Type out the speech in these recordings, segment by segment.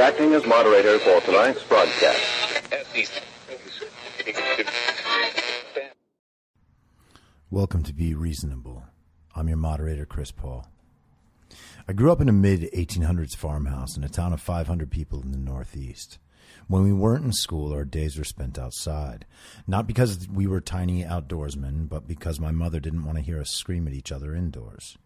Acting as moderator for tonight's broadcast. Welcome to Be Reasonable. I'm your moderator, Chris Paul. I grew up in a mid 1800s farmhouse in a town of 500 people in the Northeast. When we weren't in school, our days were spent outside. Not because we were tiny outdoorsmen, but because my mother didn't want to hear us scream at each other indoors.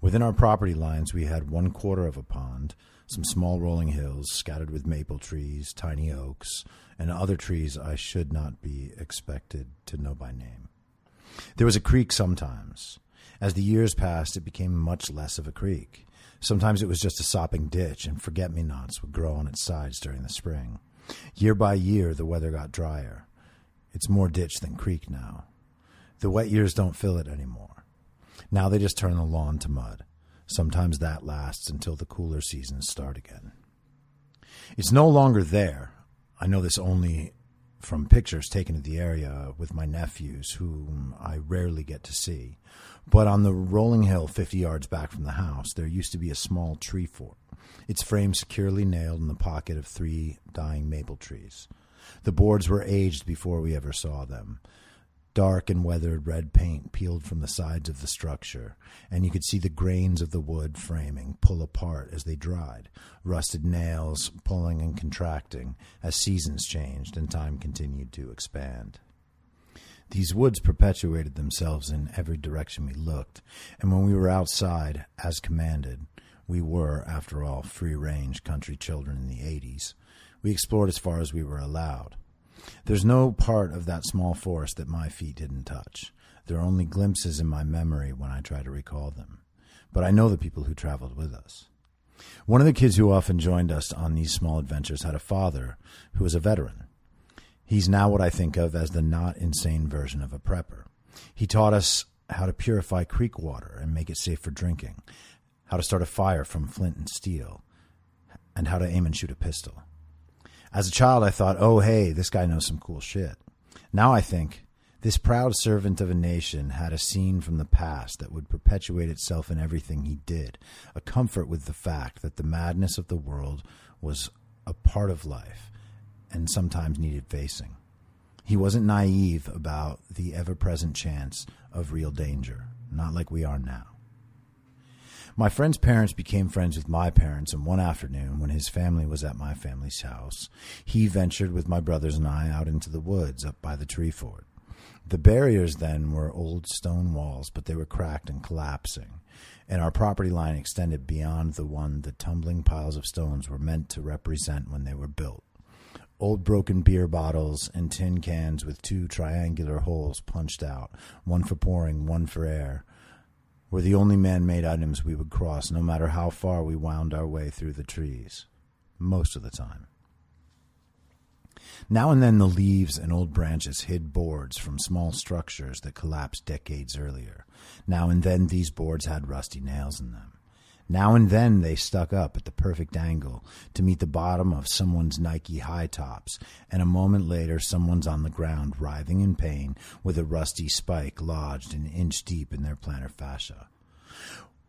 Within our property lines, we had one quarter of a pond, some small rolling hills scattered with maple trees, tiny oaks, and other trees I should not be expected to know by name. There was a creek sometimes. As the years passed, it became much less of a creek. Sometimes it was just a sopping ditch, and forget me nots would grow on its sides during the spring. Year by year, the weather got drier. It's more ditch than creek now. The wet years don't fill it anymore. Now they just turn the lawn to mud. Sometimes that lasts until the cooler seasons start again. It's no longer there. I know this only from pictures taken of the area with my nephews, whom I rarely get to see. But on the rolling hill 50 yards back from the house, there used to be a small tree fort, its frame securely nailed in the pocket of three dying maple trees. The boards were aged before we ever saw them. Dark and weathered red paint peeled from the sides of the structure, and you could see the grains of the wood framing pull apart as they dried, rusted nails pulling and contracting as seasons changed and time continued to expand. These woods perpetuated themselves in every direction we looked, and when we were outside, as commanded, we were, after all, free range country children in the 80s. We explored as far as we were allowed. There's no part of that small forest that my feet didn't touch. There are only glimpses in my memory when I try to recall them. But I know the people who traveled with us. One of the kids who often joined us on these small adventures had a father who was a veteran. He's now what I think of as the not insane version of a prepper. He taught us how to purify creek water and make it safe for drinking, how to start a fire from flint and steel, and how to aim and shoot a pistol. As a child, I thought, oh, hey, this guy knows some cool shit. Now I think, this proud servant of a nation had a scene from the past that would perpetuate itself in everything he did, a comfort with the fact that the madness of the world was a part of life and sometimes needed facing. He wasn't naive about the ever present chance of real danger, not like we are now. My friend's parents became friends with my parents, and one afternoon, when his family was at my family's house, he ventured with my brothers and I out into the woods up by the tree fort. The barriers then were old stone walls, but they were cracked and collapsing, and our property line extended beyond the one the tumbling piles of stones were meant to represent when they were built. Old broken beer bottles and tin cans with two triangular holes punched out, one for pouring, one for air, were the only man made items we would cross, no matter how far we wound our way through the trees, most of the time. Now and then the leaves and old branches hid boards from small structures that collapsed decades earlier. Now and then these boards had rusty nails in them. Now and then they stuck up at the perfect angle to meet the bottom of someone's Nike high tops, and a moment later someone's on the ground writhing in pain with a rusty spike lodged an inch deep in their plantar fascia.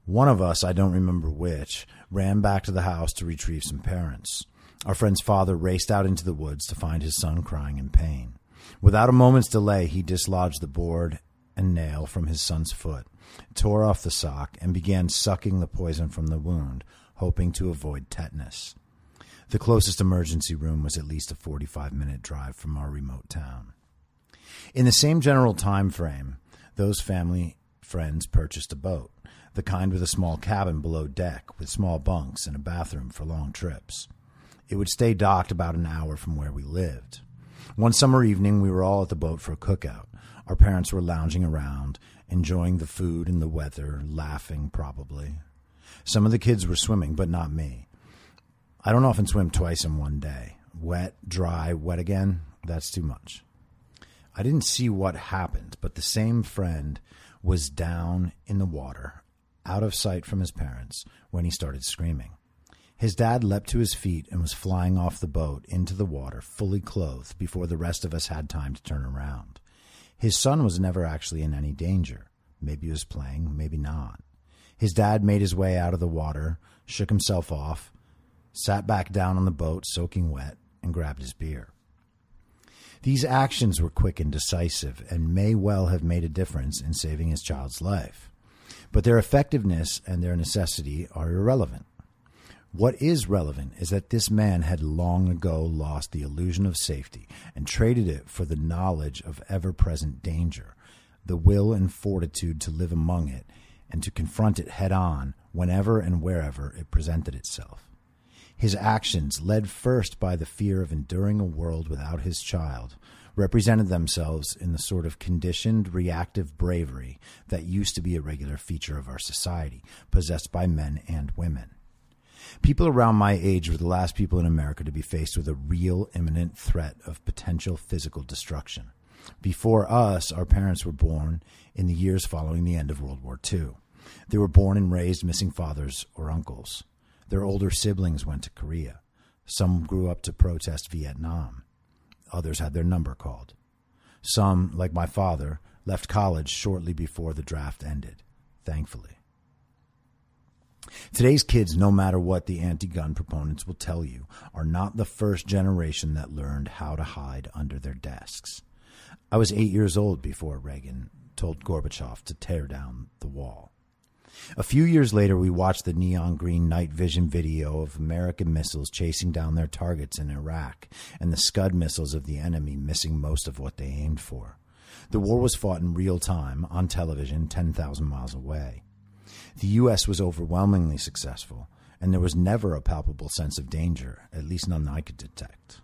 One of us, I don't remember which, ran back to the house to retrieve some parents. Our friend's father raced out into the woods to find his son crying in pain. Without a moment's delay, he dislodged the board and nail from his son's foot tore off the sock, and began sucking the poison from the wound, hoping to avoid tetanus. The closest emergency room was at least a 45 minute drive from our remote town. In the same general time frame, those family friends purchased a boat, the kind with a small cabin below deck with small bunks and a bathroom for long trips. It would stay docked about an hour from where we lived. One summer evening, we were all at the boat for a cookout. Our parents were lounging around, enjoying the food and the weather, laughing probably. Some of the kids were swimming, but not me. I don't often swim twice in one day. Wet, dry, wet again, that's too much. I didn't see what happened, but the same friend was down in the water, out of sight from his parents when he started screaming. His dad leapt to his feet and was flying off the boat into the water, fully clothed, before the rest of us had time to turn around. His son was never actually in any danger. Maybe he was playing, maybe not. His dad made his way out of the water, shook himself off, sat back down on the boat, soaking wet, and grabbed his beer. These actions were quick and decisive and may well have made a difference in saving his child's life. But their effectiveness and their necessity are irrelevant. What is relevant is that this man had long ago lost the illusion of safety and traded it for the knowledge of ever present danger, the will and fortitude to live among it and to confront it head on whenever and wherever it presented itself. His actions, led first by the fear of enduring a world without his child, represented themselves in the sort of conditioned, reactive bravery that used to be a regular feature of our society, possessed by men and women. People around my age were the last people in America to be faced with a real imminent threat of potential physical destruction. Before us, our parents were born in the years following the end of World War II. They were born and raised missing fathers or uncles. Their older siblings went to Korea. Some grew up to protest Vietnam. Others had their number called. Some, like my father, left college shortly before the draft ended, thankfully. Today's kids, no matter what the anti gun proponents will tell you, are not the first generation that learned how to hide under their desks. I was eight years old before Reagan told Gorbachev to tear down the wall. A few years later, we watched the neon green night vision video of American missiles chasing down their targets in Iraq and the Scud missiles of the enemy missing most of what they aimed for. The war was fought in real time on television 10,000 miles away. The U.S. was overwhelmingly successful, and there was never a palpable sense of danger, at least none I could detect.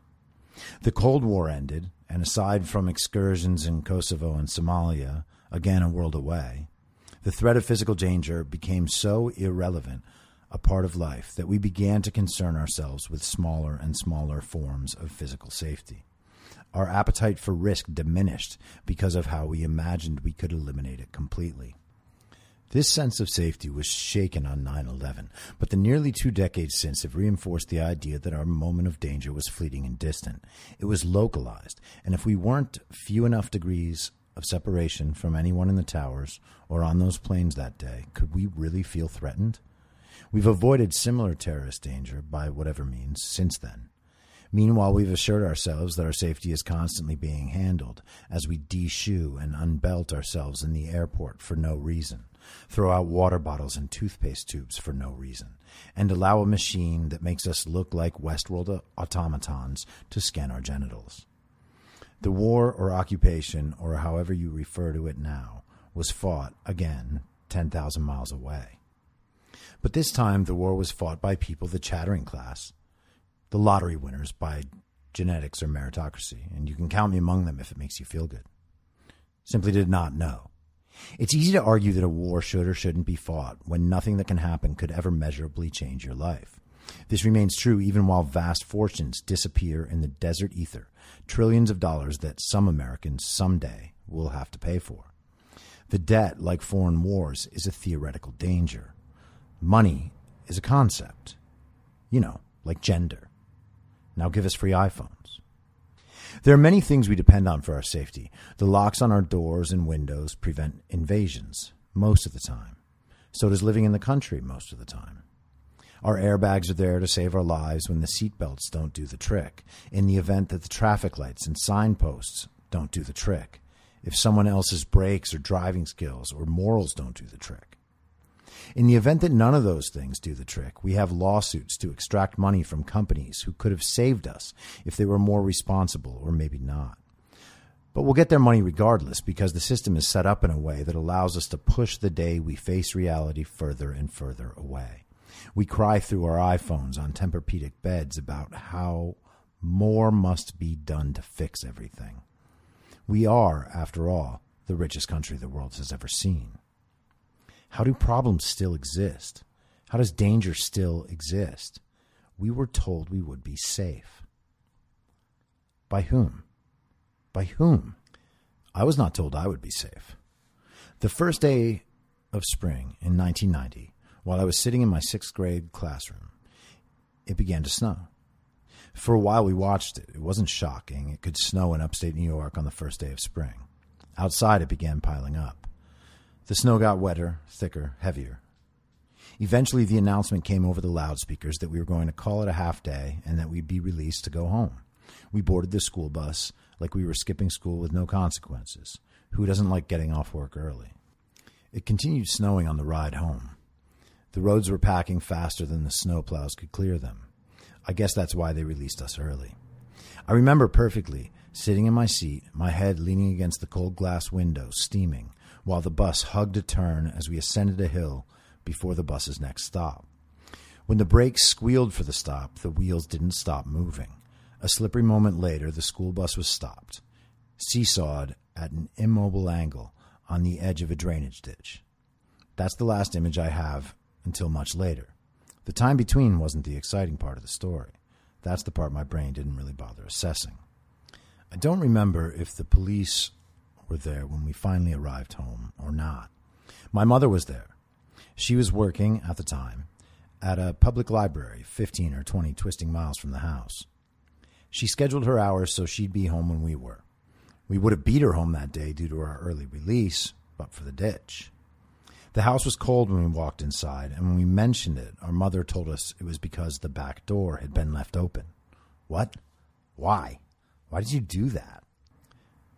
The Cold War ended, and aside from excursions in Kosovo and Somalia, again a world away, the threat of physical danger became so irrelevant a part of life that we began to concern ourselves with smaller and smaller forms of physical safety. Our appetite for risk diminished because of how we imagined we could eliminate it completely. This sense of safety was shaken on 9 11, but the nearly two decades since have reinforced the idea that our moment of danger was fleeting and distant. It was localized, and if we weren't few enough degrees of separation from anyone in the towers or on those planes that day, could we really feel threatened? We've avoided similar terrorist danger by whatever means since then. Meanwhile, we've assured ourselves that our safety is constantly being handled as we de-shoe and unbelt ourselves in the airport for no reason throw out water bottles and toothpaste tubes for no reason, and allow a machine that makes us look like Westworld automatons to scan our genitals. The war or occupation, or however you refer to it now, was fought, again, 10,000 miles away. But this time the war was fought by people the chattering class, the lottery winners by genetics or meritocracy, and you can count me among them if it makes you feel good. Simply did not know. It's easy to argue that a war should or shouldn't be fought when nothing that can happen could ever measurably change your life. This remains true even while vast fortunes disappear in the desert ether, trillions of dollars that some Americans someday will have to pay for. The debt, like foreign wars, is a theoretical danger. Money is a concept. You know, like gender. Now give us free iPhones. There are many things we depend on for our safety. The locks on our doors and windows prevent invasions most of the time. So does living in the country most of the time. Our airbags are there to save our lives when the seatbelts don't do the trick, in the event that the traffic lights and signposts don't do the trick, if someone else's brakes or driving skills or morals don't do the trick. In the event that none of those things do the trick, we have lawsuits to extract money from companies who could have saved us if they were more responsible, or maybe not. But we'll get their money regardless because the system is set up in a way that allows us to push the day we face reality further and further away. We cry through our iPhones on Tempur-Pedic beds about how more must be done to fix everything. We are, after all, the richest country the world has ever seen. How do problems still exist? How does danger still exist? We were told we would be safe. By whom? By whom? I was not told I would be safe. The first day of spring in 1990, while I was sitting in my sixth grade classroom, it began to snow. For a while, we watched it. It wasn't shocking. It could snow in upstate New York on the first day of spring. Outside, it began piling up. The snow got wetter, thicker, heavier. Eventually, the announcement came over the loudspeakers that we were going to call it a half day and that we'd be released to go home. We boarded the school bus like we were skipping school with no consequences. Who doesn't like getting off work early? It continued snowing on the ride home. The roads were packing faster than the snowplows could clear them. I guess that's why they released us early. I remember perfectly sitting in my seat, my head leaning against the cold glass window, steaming, while the bus hugged a turn as we ascended a hill before the bus's next stop. When the brakes squealed for the stop, the wheels didn't stop moving. A slippery moment later, the school bus was stopped, seesawed at an immobile angle on the edge of a drainage ditch. That's the last image I have until much later. The time between wasn't the exciting part of the story. That's the part my brain didn't really bother assessing. I don't remember if the police were there when we finally arrived home or not. My mother was there. She was working at the time at a public library 15 or 20 twisting miles from the house. She scheduled her hours so she'd be home when we were. We would have beat her home that day due to our early release, but for the ditch. The house was cold when we walked inside, and when we mentioned it, our mother told us it was because the back door had been left open. What? Why? Why did you do that?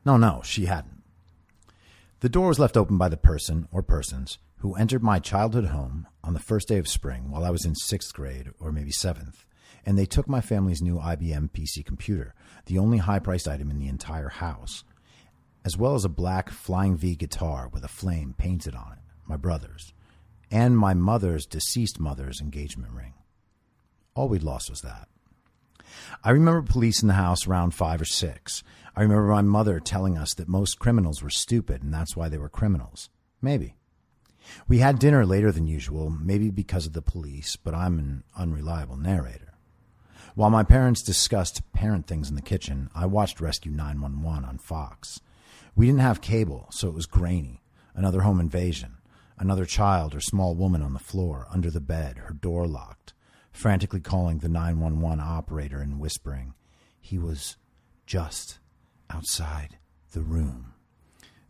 No, no, she hadn't. The door was left open by the person or persons who entered my childhood home on the first day of spring while I was in sixth grade or maybe seventh, and they took my family's new IBM PC computer, the only high priced item in the entire house, as well as a black Flying V guitar with a flame painted on it, my brother's, and my mother's deceased mother's engagement ring. All we'd lost was that. I remember police in the house around five or six. I remember my mother telling us that most criminals were stupid and that's why they were criminals. Maybe. We had dinner later than usual, maybe because of the police, but I'm an unreliable narrator. While my parents discussed parent things in the kitchen, I watched Rescue 911 on Fox. We didn't have cable, so it was grainy. Another home invasion. Another child or small woman on the floor, under the bed, her door locked, frantically calling the 911 operator and whispering, He was just outside the room.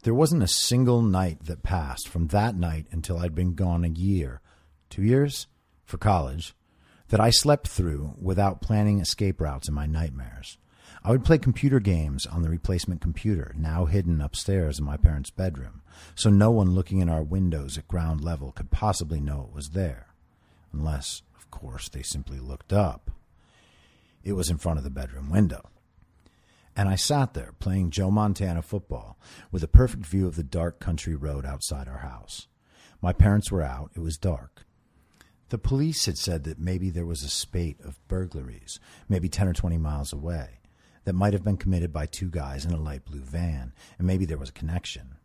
There wasn't a single night that passed from that night until I'd been gone a year, two years, for college, that I slept through without planning escape routes in my nightmares. I would play computer games on the replacement computer, now hidden upstairs in my parents' bedroom, so no one looking in our windows at ground level could possibly know it was there. Unless, of course, they simply looked up. It was in front of the bedroom window. And I sat there playing Joe Montana football with a perfect view of the dark country road outside our house. My parents were out. It was dark. The police had said that maybe there was a spate of burglaries, maybe 10 or 20 miles away, that might have been committed by two guys in a light blue van, and maybe there was a connection.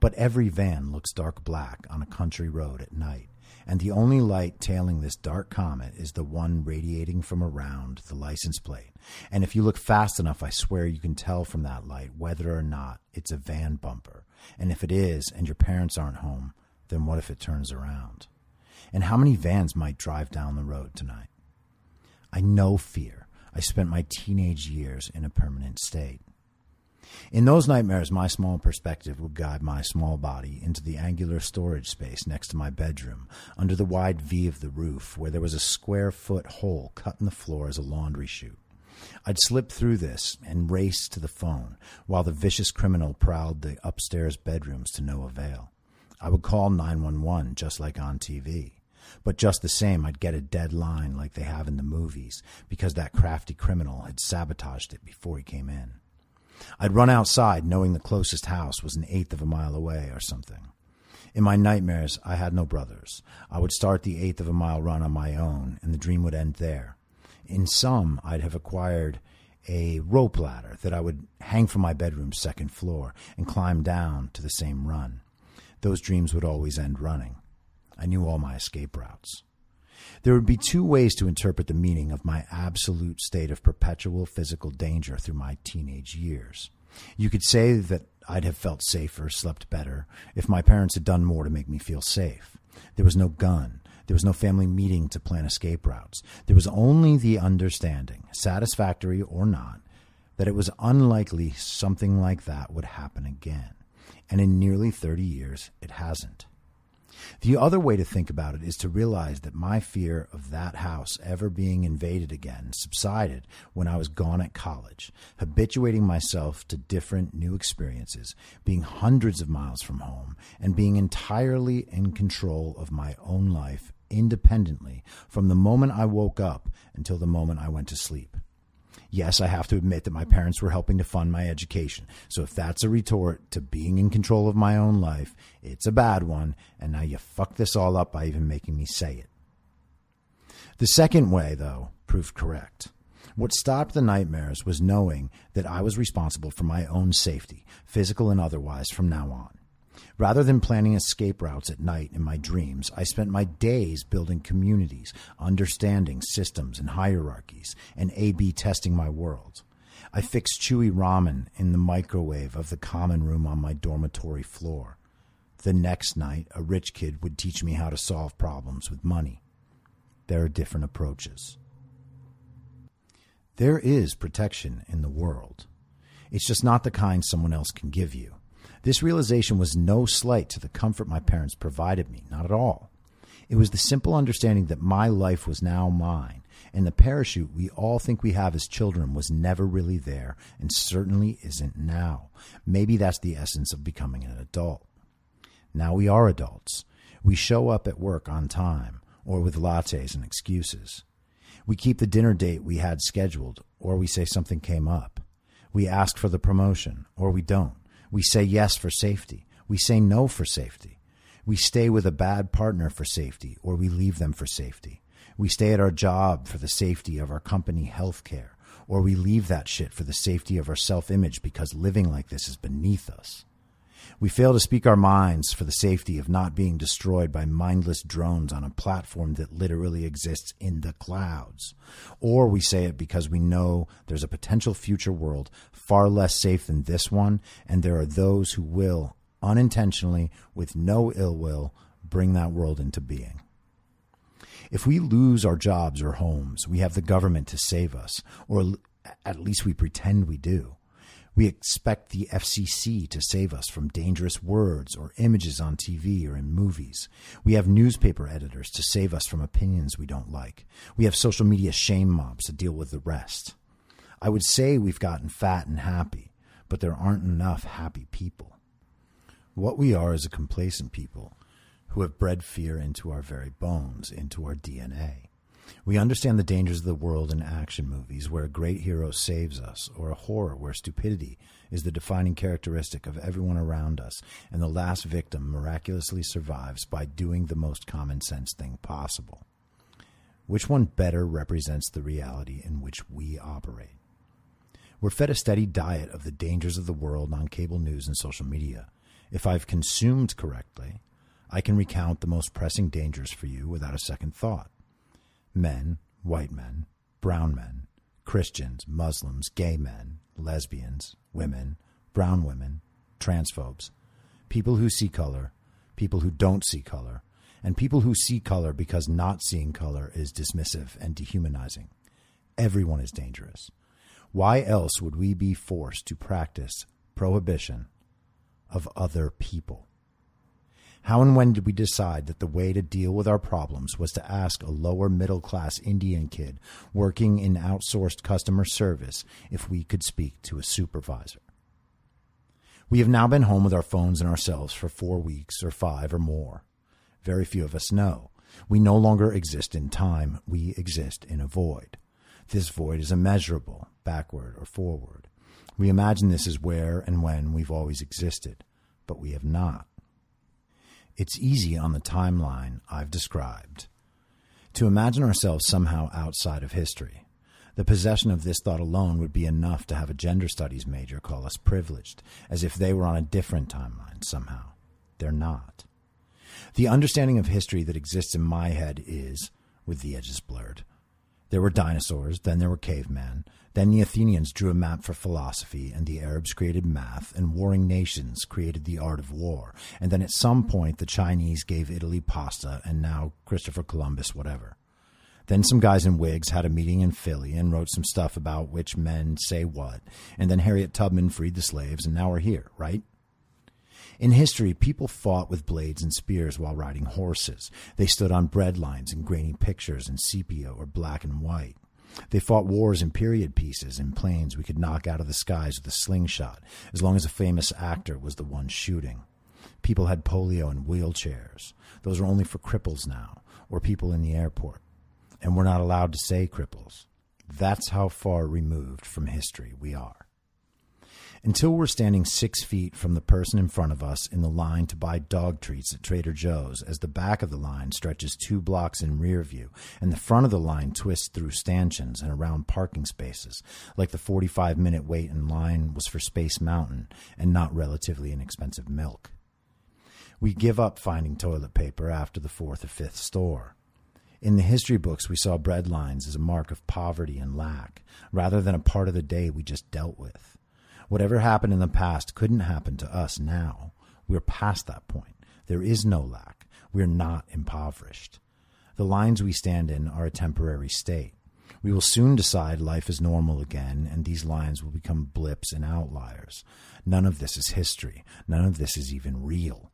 But every van looks dark black on a country road at night and the only light tailing this dark comet is the one radiating from around the license plate. And if you look fast enough, I swear you can tell from that light whether or not it's a van bumper. And if it is, and your parents aren't home, then what if it turns around? And how many vans might drive down the road tonight? I know fear. I spent my teenage years in a permanent state. In those nightmares, my small perspective would guide my small body into the angular storage space next to my bedroom, under the wide V of the roof, where there was a square foot hole cut in the floor as a laundry chute. I'd slip through this and race to the phone while the vicious criminal prowled the upstairs bedrooms to no avail. I would call 911 just like on TV. But just the same, I'd get a dead line like they have in the movies because that crafty criminal had sabotaged it before he came in. I'd run outside knowing the closest house was an eighth of a mile away or something. In my nightmares, I had no brothers. I would start the eighth of a mile run on my own, and the dream would end there. In some, I'd have acquired a rope ladder that I would hang from my bedroom's second floor and climb down to the same run. Those dreams would always end running. I knew all my escape routes. There would be two ways to interpret the meaning of my absolute state of perpetual physical danger through my teenage years. You could say that I'd have felt safer, slept better, if my parents had done more to make me feel safe. There was no gun. There was no family meeting to plan escape routes. There was only the understanding, satisfactory or not, that it was unlikely something like that would happen again. And in nearly 30 years, it hasn't. The other way to think about it is to realize that my fear of that house ever being invaded again subsided when I was gone at college, habituating myself to different new experiences, being hundreds of miles from home, and being entirely in control of my own life independently from the moment I woke up until the moment I went to sleep. Yes, I have to admit that my parents were helping to fund my education. So if that's a retort to being in control of my own life, it's a bad one, and now you fuck this all up by even making me say it. The second way, though, proved correct. What stopped the nightmares was knowing that I was responsible for my own safety, physical and otherwise, from now on. Rather than planning escape routes at night in my dreams, I spent my days building communities, understanding systems and hierarchies, and A B testing my world. I fixed chewy ramen in the microwave of the common room on my dormitory floor. The next night, a rich kid would teach me how to solve problems with money. There are different approaches. There is protection in the world. It's just not the kind someone else can give you. This realization was no slight to the comfort my parents provided me, not at all. It was the simple understanding that my life was now mine, and the parachute we all think we have as children was never really there, and certainly isn't now. Maybe that's the essence of becoming an adult. Now we are adults. We show up at work on time, or with lattes and excuses. We keep the dinner date we had scheduled, or we say something came up. We ask for the promotion, or we don't. We say yes for safety. We say no for safety. We stay with a bad partner for safety, or we leave them for safety. We stay at our job for the safety of our company health care, or we leave that shit for the safety of our self image because living like this is beneath us. We fail to speak our minds for the safety of not being destroyed by mindless drones on a platform that literally exists in the clouds. Or we say it because we know there's a potential future world far less safe than this one, and there are those who will, unintentionally, with no ill will, bring that world into being. If we lose our jobs or homes, we have the government to save us, or at least we pretend we do. We expect the FCC to save us from dangerous words or images on TV or in movies. We have newspaper editors to save us from opinions we don't like. We have social media shame mobs to deal with the rest. I would say we've gotten fat and happy, but there aren't enough happy people. What we are is a complacent people who have bred fear into our very bones, into our DNA. We understand the dangers of the world in action movies where a great hero saves us, or a horror where stupidity is the defining characteristic of everyone around us, and the last victim miraculously survives by doing the most common sense thing possible. Which one better represents the reality in which we operate? We're fed a steady diet of the dangers of the world on cable news and social media. If I've consumed correctly, I can recount the most pressing dangers for you without a second thought men, white men, brown men, Christians, Muslims, gay men, lesbians, women, brown women, transphobes, people who see color, people who don't see color, and people who see color because not seeing color is dismissive and dehumanizing. Everyone is dangerous. Why else would we be forced to practice prohibition of other people? How and when did we decide that the way to deal with our problems was to ask a lower middle class Indian kid working in outsourced customer service if we could speak to a supervisor? We have now been home with our phones and ourselves for four weeks or five or more. Very few of us know. We no longer exist in time, we exist in a void. This void is immeasurable, backward or forward. We imagine this is where and when we've always existed, but we have not. It's easy on the timeline I've described to imagine ourselves somehow outside of history. The possession of this thought alone would be enough to have a gender studies major call us privileged, as if they were on a different timeline somehow. They're not. The understanding of history that exists in my head is, with the edges blurred, There were dinosaurs, then there were cavemen, then the Athenians drew a map for philosophy, and the Arabs created math, and warring nations created the art of war. And then at some point, the Chinese gave Italy pasta, and now Christopher Columbus, whatever. Then some guys in wigs had a meeting in Philly and wrote some stuff about which men say what. And then Harriet Tubman freed the slaves, and now we're here, right? In history, people fought with blades and spears while riding horses. They stood on bread lines in grainy pictures in sepia or black and white. They fought wars in period pieces in planes we could knock out of the skies with a slingshot, as long as a famous actor was the one shooting. People had polio and wheelchairs. Those are only for cripples now, or people in the airport. And we're not allowed to say cripples. That's how far removed from history we are until we're standing six feet from the person in front of us in the line to buy dog treats at Trader Joe's as the back of the line stretches two blocks in rear view and the front of the line twists through stanchions and around parking spaces, like the 45 minute wait in line was for Space Mountain and not relatively inexpensive milk. We give up finding toilet paper after the fourth or fifth store. In the history books, we saw bread lines as a mark of poverty and lack, rather than a part of the day we just dealt with. Whatever happened in the past couldn't happen to us now. We're past that point. There is no lack. We're not impoverished. The lines we stand in are a temporary state. We will soon decide life is normal again, and these lines will become blips and outliers. None of this is history. None of this is even real.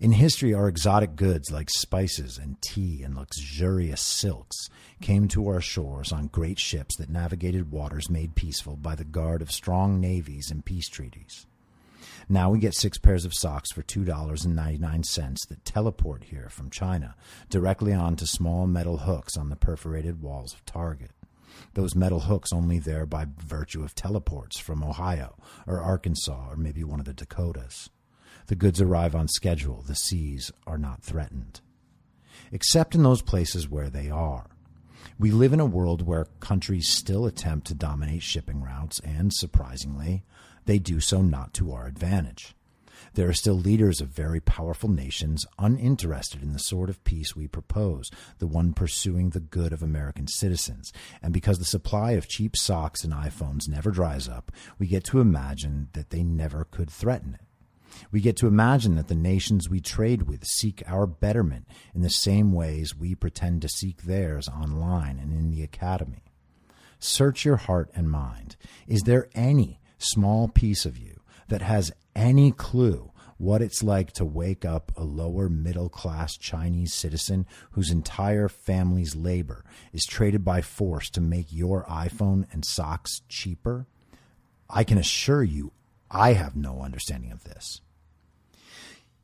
In history, our exotic goods like spices and tea and luxurious silks came to our shores on great ships that navigated waters made peaceful by the guard of strong navies and peace treaties. Now we get six pairs of socks for $2.99 that teleport here from China directly onto small metal hooks on the perforated walls of Target. Those metal hooks only there by virtue of teleports from Ohio or Arkansas or maybe one of the Dakotas. The goods arrive on schedule. The seas are not threatened. Except in those places where they are. We live in a world where countries still attempt to dominate shipping routes, and surprisingly, they do so not to our advantage. There are still leaders of very powerful nations uninterested in the sort of peace we propose, the one pursuing the good of American citizens. And because the supply of cheap socks and iPhones never dries up, we get to imagine that they never could threaten it. We get to imagine that the nations we trade with seek our betterment in the same ways we pretend to seek theirs online and in the academy. Search your heart and mind. Is there any small piece of you that has any clue what it's like to wake up a lower middle class Chinese citizen whose entire family's labor is traded by force to make your iPhone and socks cheaper? I can assure you, I have no understanding of this.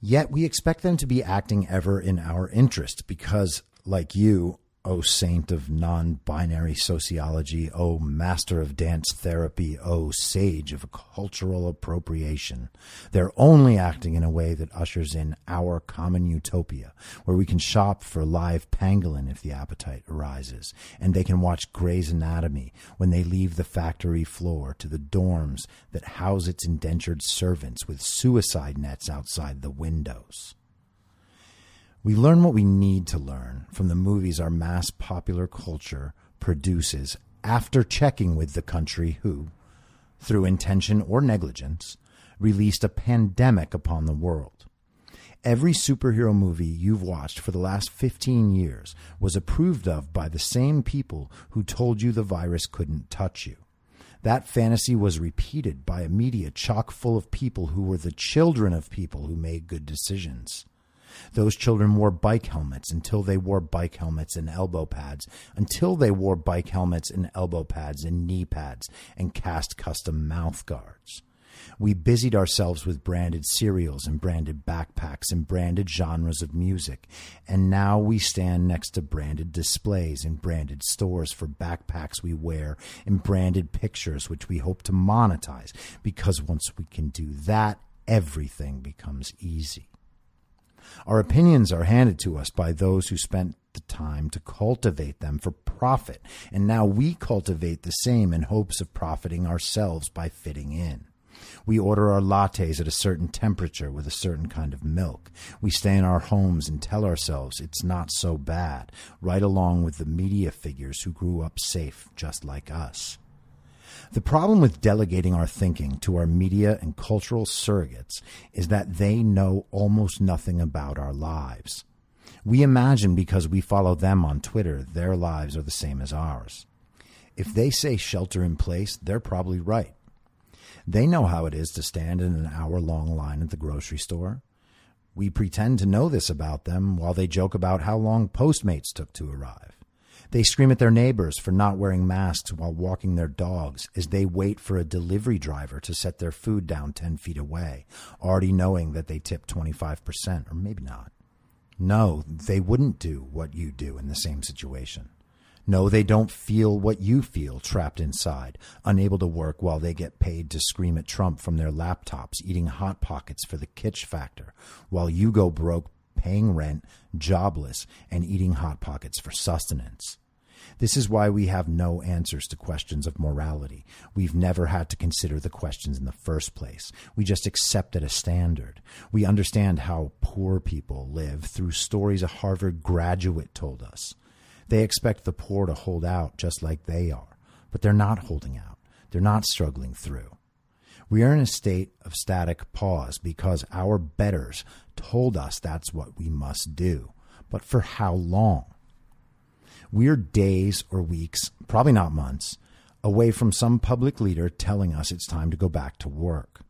Yet we expect them to be acting ever in our interest because, like you, O saint of non binary sociology, O master of dance therapy, O sage of cultural appropriation. They're only acting in a way that ushers in our common utopia, where we can shop for live pangolin if the appetite arises, and they can watch Grey's Anatomy when they leave the factory floor to the dorms that house its indentured servants with suicide nets outside the windows. We learn what we need to learn from the movies our mass popular culture produces after checking with the country who, through intention or negligence, released a pandemic upon the world. Every superhero movie you've watched for the last 15 years was approved of by the same people who told you the virus couldn't touch you. That fantasy was repeated by a media chock full of people who were the children of people who made good decisions. Those children wore bike helmets until they wore bike helmets and elbow pads, until they wore bike helmets and elbow pads and knee pads and cast custom mouth guards. We busied ourselves with branded cereals and branded backpacks and branded genres of music, and now we stand next to branded displays in branded stores for backpacks we wear and branded pictures which we hope to monetize because once we can do that, everything becomes easy. Our opinions are handed to us by those who spent the time to cultivate them for profit, and now we cultivate the same in hopes of profiting ourselves by fitting in. We order our lattes at a certain temperature with a certain kind of milk. We stay in our homes and tell ourselves it's not so bad, right along with the media figures who grew up safe just like us. The problem with delegating our thinking to our media and cultural surrogates is that they know almost nothing about our lives. We imagine because we follow them on Twitter, their lives are the same as ours. If they say shelter in place, they're probably right. They know how it is to stand in an hour long line at the grocery store. We pretend to know this about them while they joke about how long Postmates took to arrive. They scream at their neighbors for not wearing masks while walking their dogs as they wait for a delivery driver to set their food down 10 feet away, already knowing that they tip 25%, or maybe not. No, they wouldn't do what you do in the same situation. No, they don't feel what you feel trapped inside, unable to work while they get paid to scream at Trump from their laptops, eating Hot Pockets for the kitsch factor, while you go broke paying rent, jobless, and eating Hot Pockets for sustenance. This is why we have no answers to questions of morality. We've never had to consider the questions in the first place. We just accepted a standard. We understand how poor people live through stories a Harvard graduate told us. They expect the poor to hold out just like they are, but they're not holding out. They're not struggling through. We are in a state of static pause because our betters told us that's what we must do. But for how long? We're days or weeks, probably not months, away from some public leader telling us it's time to go back to work.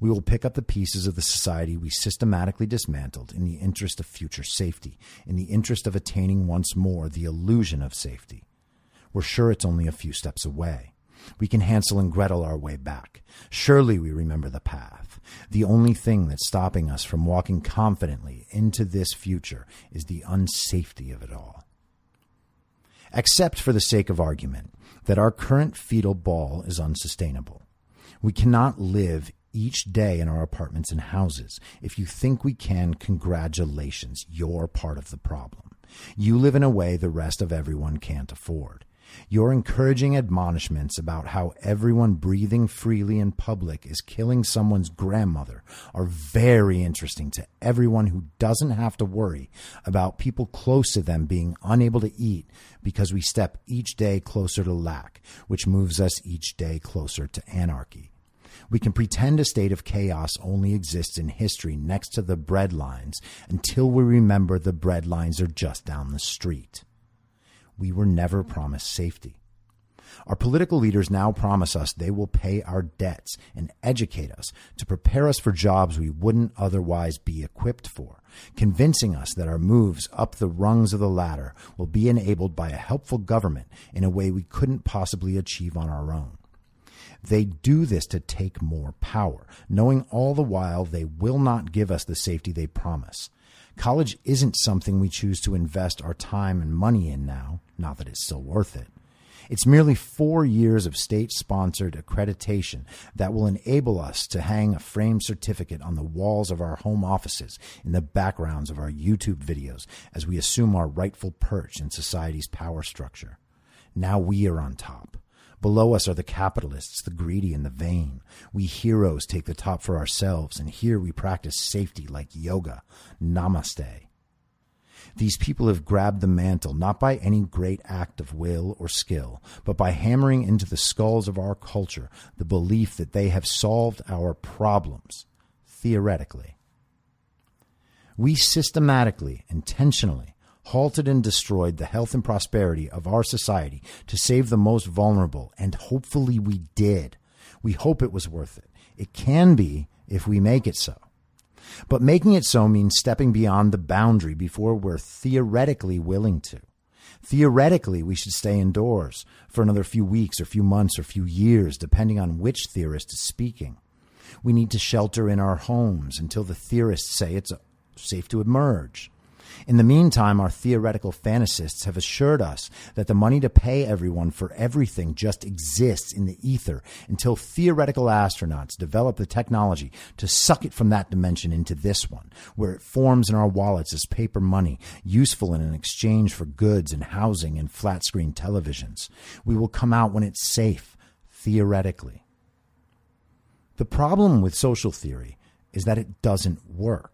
We will pick up the pieces of the society we systematically dismantled in the interest of future safety, in the interest of attaining once more the illusion of safety. We're sure it's only a few steps away. We can Hansel and Gretel our way back. Surely we remember the path. The only thing that's stopping us from walking confidently into this future is the unsafety of it all. Accept for the sake of argument that our current fetal ball is unsustainable. We cannot live each day in our apartments and houses. If you think we can, congratulations, you're part of the problem. You live in a way the rest of everyone can't afford. Your encouraging admonishments about how everyone breathing freely in public is killing someone's grandmother are very interesting to everyone who doesn't have to worry about people close to them being unable to eat because we step each day closer to lack, which moves us each day closer to anarchy. We can pretend a state of chaos only exists in history next to the bread lines until we remember the bread lines are just down the street we were never promised safety. Our political leaders now promise us they will pay our debts and educate us to prepare us for jobs we wouldn't otherwise be equipped for, convincing us that our moves up the rungs of the ladder will be enabled by a helpful government in a way we couldn't possibly achieve on our own. They do this to take more power, knowing all the while they will not give us the safety they promise. College isn't something we choose to invest our time and money in now, not that it's still worth it. It's merely four years of state sponsored accreditation that will enable us to hang a framed certificate on the walls of our home offices in the backgrounds of our YouTube videos as we assume our rightful perch in society's power structure. Now we are on top. Below us are the capitalists, the greedy, and the vain. We heroes take the top for ourselves, and here we practice safety like yoga. Namaste. These people have grabbed the mantle not by any great act of will or skill, but by hammering into the skulls of our culture the belief that they have solved our problems, theoretically. We systematically, intentionally, halted and destroyed the health and prosperity of our society to save the most vulnerable, and hopefully we did. We hope it was worth it. It can be if we make it so. But making it so means stepping beyond the boundary before we're theoretically willing to. Theoretically, we should stay indoors for another few weeks or few months or few years, depending on which theorist is speaking. We need to shelter in our homes until the theorists say it's safe to emerge. In the meantime, our theoretical fantasists have assured us that the money to pay everyone for everything just exists in the ether until theoretical astronauts develop the technology to suck it from that dimension into this one, where it forms in our wallets as paper money, useful in an exchange for goods and housing and flat screen televisions. We will come out when it's safe, theoretically. The problem with social theory is that it doesn't work.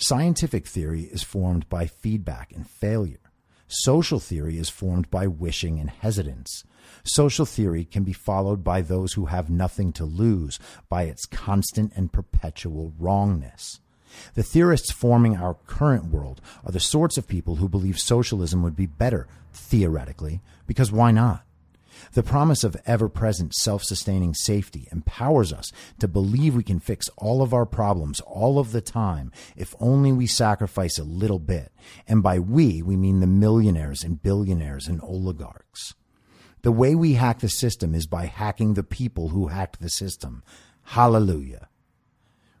Scientific theory is formed by feedback and failure. Social theory is formed by wishing and hesitance. Social theory can be followed by those who have nothing to lose by its constant and perpetual wrongness. The theorists forming our current world are the sorts of people who believe socialism would be better, theoretically, because why not? The promise of ever present self sustaining safety empowers us to believe we can fix all of our problems all of the time if only we sacrifice a little bit. And by we, we mean the millionaires and billionaires and oligarchs. The way we hack the system is by hacking the people who hacked the system. Hallelujah.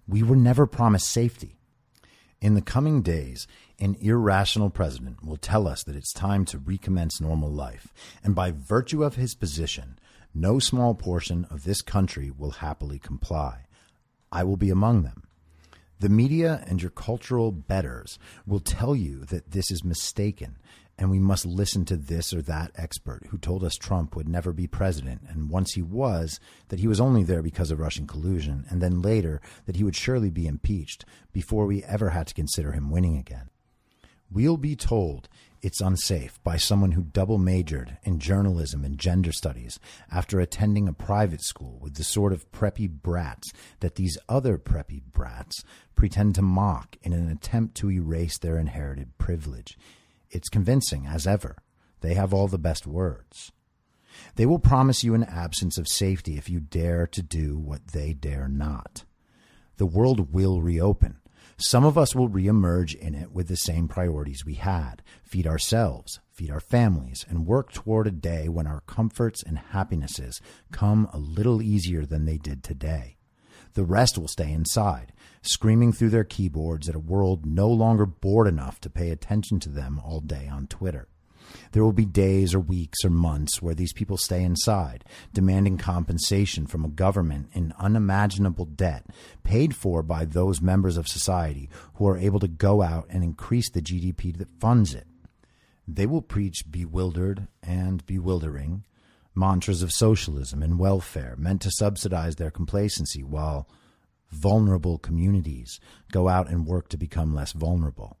We were never promised safety. In the coming days, an irrational president will tell us that it's time to recommence normal life, and by virtue of his position, no small portion of this country will happily comply. I will be among them. The media and your cultural betters will tell you that this is mistaken and we must listen to this or that expert who told us Trump would never be president, and once he was, that he was only there because of Russian collusion, and then later that he would surely be impeached before we ever had to consider him winning again. We'll be told it's unsafe by someone who double majored in journalism and gender studies after attending a private school with the sort of preppy brats that these other preppy brats pretend to mock in an attempt to erase their inherited privilege it's convincing as ever. They have all the best words. They will promise you an absence of safety if you dare to do what they dare not. The world will reopen. Some of us will reemerge in it with the same priorities we had feed ourselves, feed our families, and work toward a day when our comforts and happinesses come a little easier than they did today. The rest will stay inside, screaming through their keyboards at a world no longer bored enough to pay attention to them all day on Twitter. There will be days or weeks or months where these people stay inside, demanding compensation from a government in unimaginable debt, paid for by those members of society who are able to go out and increase the GDP that funds it. They will preach bewildered and bewildering mantras of socialism and welfare meant to subsidize their complacency while vulnerable communities go out and work to become less vulnerable.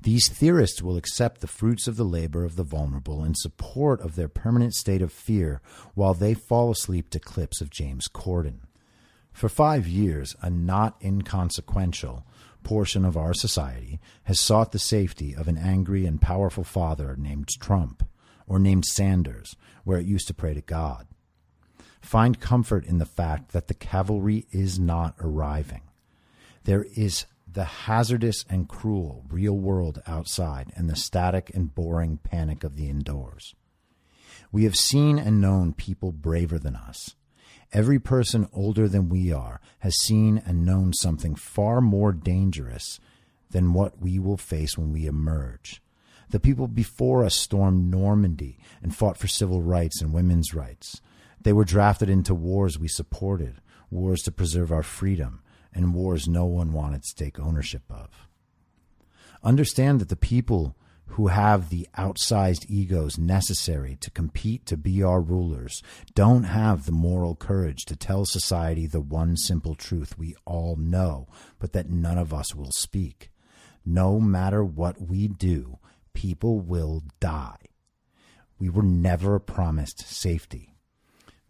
These theorists will accept the fruits of the labor of the vulnerable in support of their permanent state of fear while they fall asleep to clips of James Corden. For five years, a not inconsequential portion of our society has sought the safety of an angry and powerful father named Trump or named Sanders, where it used to pray to God. Find comfort in the fact that the cavalry is not arriving. There is the hazardous and cruel real world outside and the static and boring panic of the indoors. We have seen and known people braver than us. Every person older than we are has seen and known something far more dangerous than what we will face when we emerge. The people before us stormed Normandy and fought for civil rights and women's rights. They were drafted into wars we supported, wars to preserve our freedom, and wars no one wanted to take ownership of. Understand that the people who have the outsized egos necessary to compete to be our rulers don't have the moral courage to tell society the one simple truth we all know, but that none of us will speak. No matter what we do, people will die. We were never promised safety.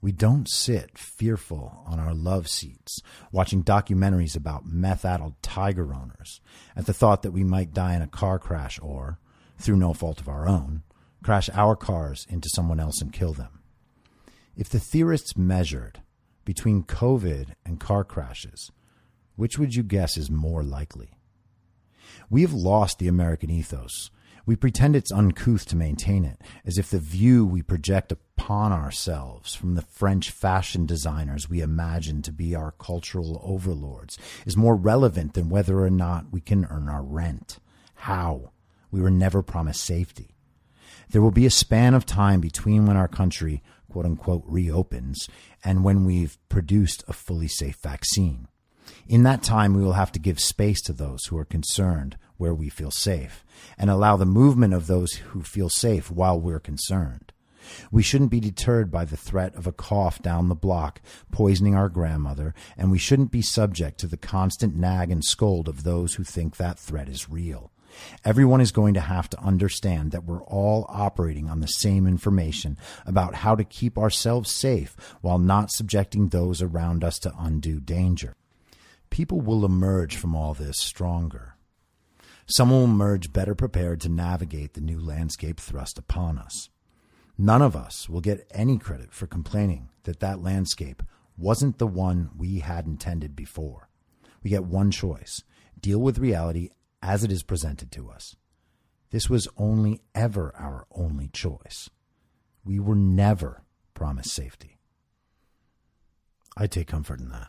We don't sit fearful on our love seats, watching documentaries about meth addled tiger owners, at the thought that we might die in a car crash or, through no fault of our own, crash our cars into someone else and kill them. If the theorists measured between COVID and car crashes, which would you guess is more likely? We have lost the American ethos we pretend it's uncouth to maintain it, as if the view we project upon ourselves from the French fashion designers we imagine to be our cultural overlords is more relevant than whether or not we can earn our rent. How? We were never promised safety. There will be a span of time between when our country, quote unquote, reopens and when we've produced a fully safe vaccine. In that time, we will have to give space to those who are concerned where we feel safe and allow the movement of those who feel safe while we're concerned. We shouldn't be deterred by the threat of a cough down the block poisoning our grandmother, and we shouldn't be subject to the constant nag and scold of those who think that threat is real. Everyone is going to have to understand that we're all operating on the same information about how to keep ourselves safe while not subjecting those around us to undue danger. People will emerge from all this stronger. Some will emerge better prepared to navigate the new landscape thrust upon us. None of us will get any credit for complaining that that landscape wasn't the one we had intended before. We get one choice deal with reality as it is presented to us. This was only ever our only choice. We were never promised safety. I take comfort in that.